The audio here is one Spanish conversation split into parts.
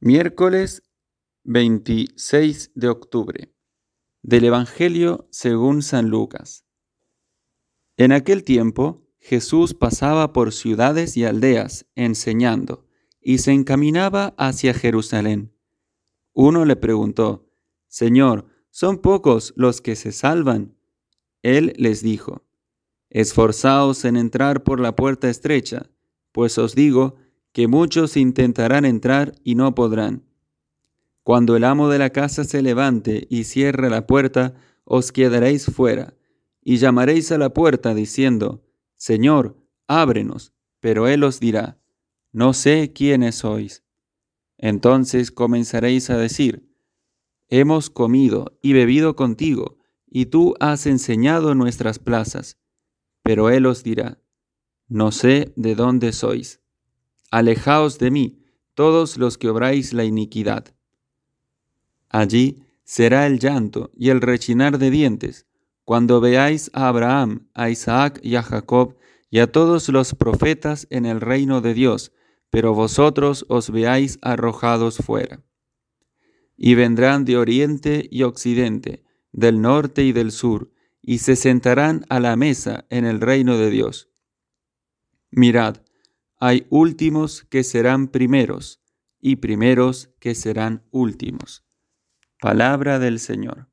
Miércoles 26 de octubre del Evangelio según San Lucas. En aquel tiempo Jesús pasaba por ciudades y aldeas enseñando y se encaminaba hacia Jerusalén. Uno le preguntó, Señor, ¿son pocos los que se salvan? Él les dijo, Esforzaos en entrar por la puerta estrecha, pues os digo que muchos intentarán entrar y no podrán. Cuando el amo de la casa se levante y cierre la puerta, os quedaréis fuera, y llamaréis a la puerta diciendo, Señor, ábrenos, pero él os dirá, no sé quiénes sois. Entonces comenzaréis a decir, hemos comido y bebido contigo, y tú has enseñado nuestras plazas. Pero él os dirá, no sé de dónde sois Alejaos de mí, todos los que obráis la iniquidad. Allí será el llanto y el rechinar de dientes, cuando veáis a Abraham, a Isaac y a Jacob, y a todos los profetas en el reino de Dios, pero vosotros os veáis arrojados fuera. Y vendrán de oriente y occidente, del norte y del sur, y se sentarán a la mesa en el reino de Dios. Mirad, hay últimos que serán primeros y primeros que serán últimos. Palabra del Señor.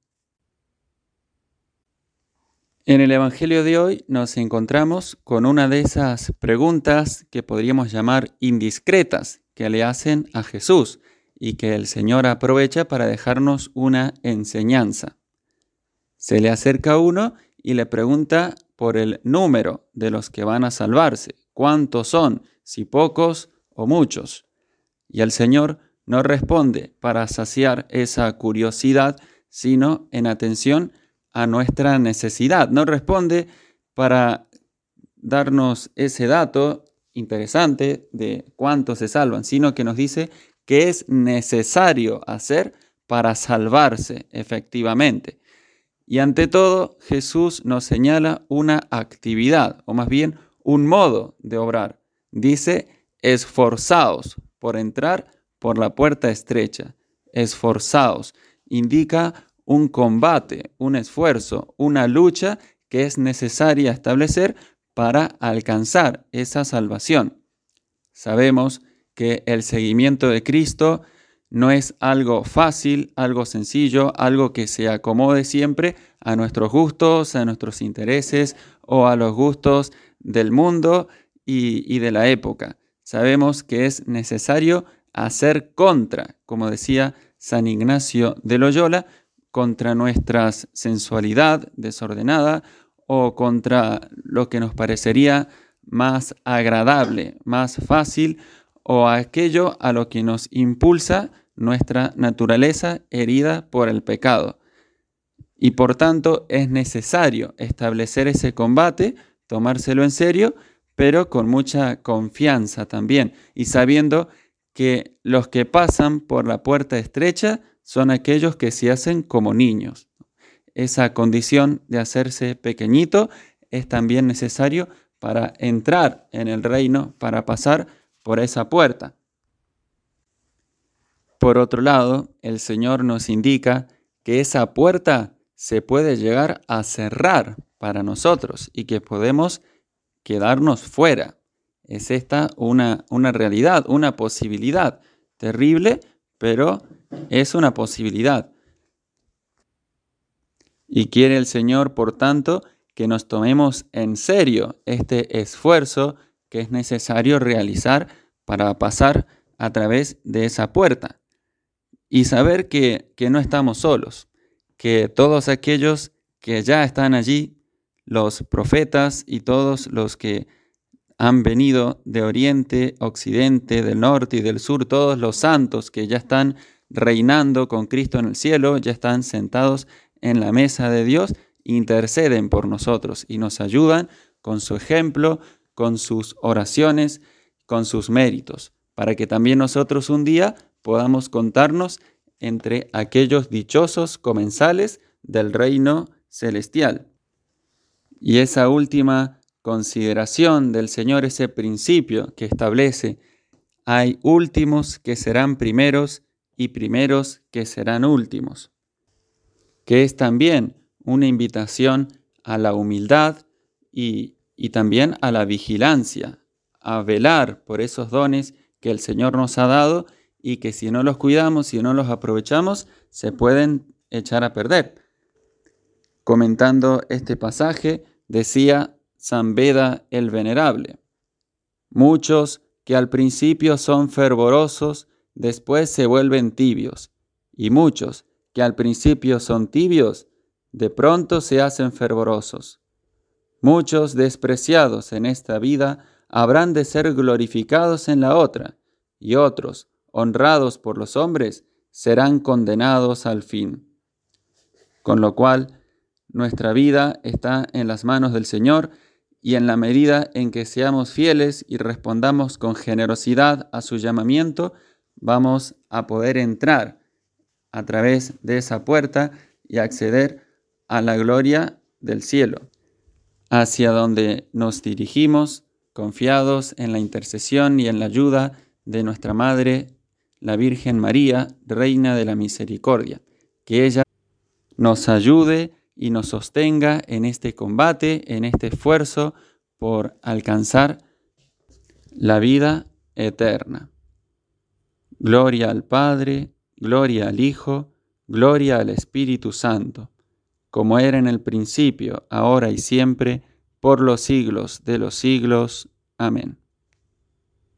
En el Evangelio de hoy nos encontramos con una de esas preguntas que podríamos llamar indiscretas que le hacen a Jesús y que el Señor aprovecha para dejarnos una enseñanza. Se le acerca uno y le pregunta por el número de los que van a salvarse, cuántos son, si pocos o muchos. Y el Señor no responde para saciar esa curiosidad, sino en atención a nuestra necesidad. No responde para darnos ese dato interesante de cuántos se salvan, sino que nos dice qué es necesario hacer para salvarse efectivamente. Y ante todo, Jesús nos señala una actividad, o más bien un modo de obrar dice, esforzaos por entrar por la puerta estrecha. Esforzaos indica un combate, un esfuerzo, una lucha que es necesaria establecer para alcanzar esa salvación. Sabemos que el seguimiento de Cristo no es algo fácil, algo sencillo, algo que se acomode siempre a nuestros gustos, a nuestros intereses o a los gustos del mundo, y, de la época. Sabemos que es necesario hacer contra, como decía San Ignacio de Loyola, contra nuestra sensualidad desordenada o contra lo que nos parecería más agradable, más fácil o aquello a lo que nos impulsa nuestra naturaleza herida por el pecado. Y por tanto es necesario establecer ese combate, tomárselo en serio pero con mucha confianza también y sabiendo que los que pasan por la puerta estrecha son aquellos que se hacen como niños. Esa condición de hacerse pequeñito es también necesario para entrar en el reino, para pasar por esa puerta. Por otro lado, el Señor nos indica que esa puerta se puede llegar a cerrar para nosotros y que podemos quedarnos fuera. Es esta una, una realidad, una posibilidad terrible, pero es una posibilidad. Y quiere el Señor, por tanto, que nos tomemos en serio este esfuerzo que es necesario realizar para pasar a través de esa puerta. Y saber que, que no estamos solos, que todos aquellos que ya están allí los profetas y todos los que han venido de oriente, occidente, del norte y del sur, todos los santos que ya están reinando con Cristo en el cielo, ya están sentados en la mesa de Dios, interceden por nosotros y nos ayudan con su ejemplo, con sus oraciones, con sus méritos, para que también nosotros un día podamos contarnos entre aquellos dichosos comensales del reino celestial. Y esa última consideración del Señor, ese principio que establece hay últimos que serán primeros y primeros que serán últimos, que es también una invitación a la humildad y, y también a la vigilancia, a velar por esos dones que el Señor nos ha dado y que si no los cuidamos, si no los aprovechamos, se pueden echar a perder. Comentando este pasaje, decía San Beda el Venerable, muchos que al principio son fervorosos, después se vuelven tibios, y muchos que al principio son tibios, de pronto se hacen fervorosos. Muchos despreciados en esta vida habrán de ser glorificados en la otra, y otros, honrados por los hombres, serán condenados al fin. Con lo cual, nuestra vida está en las manos del Señor y en la medida en que seamos fieles y respondamos con generosidad a su llamamiento, vamos a poder entrar a través de esa puerta y acceder a la gloria del cielo, hacia donde nos dirigimos confiados en la intercesión y en la ayuda de nuestra Madre, la Virgen María, Reina de la Misericordia, que ella nos ayude y nos sostenga en este combate, en este esfuerzo por alcanzar la vida eterna. Gloria al Padre, gloria al Hijo, gloria al Espíritu Santo, como era en el principio, ahora y siempre, por los siglos de los siglos. Amén.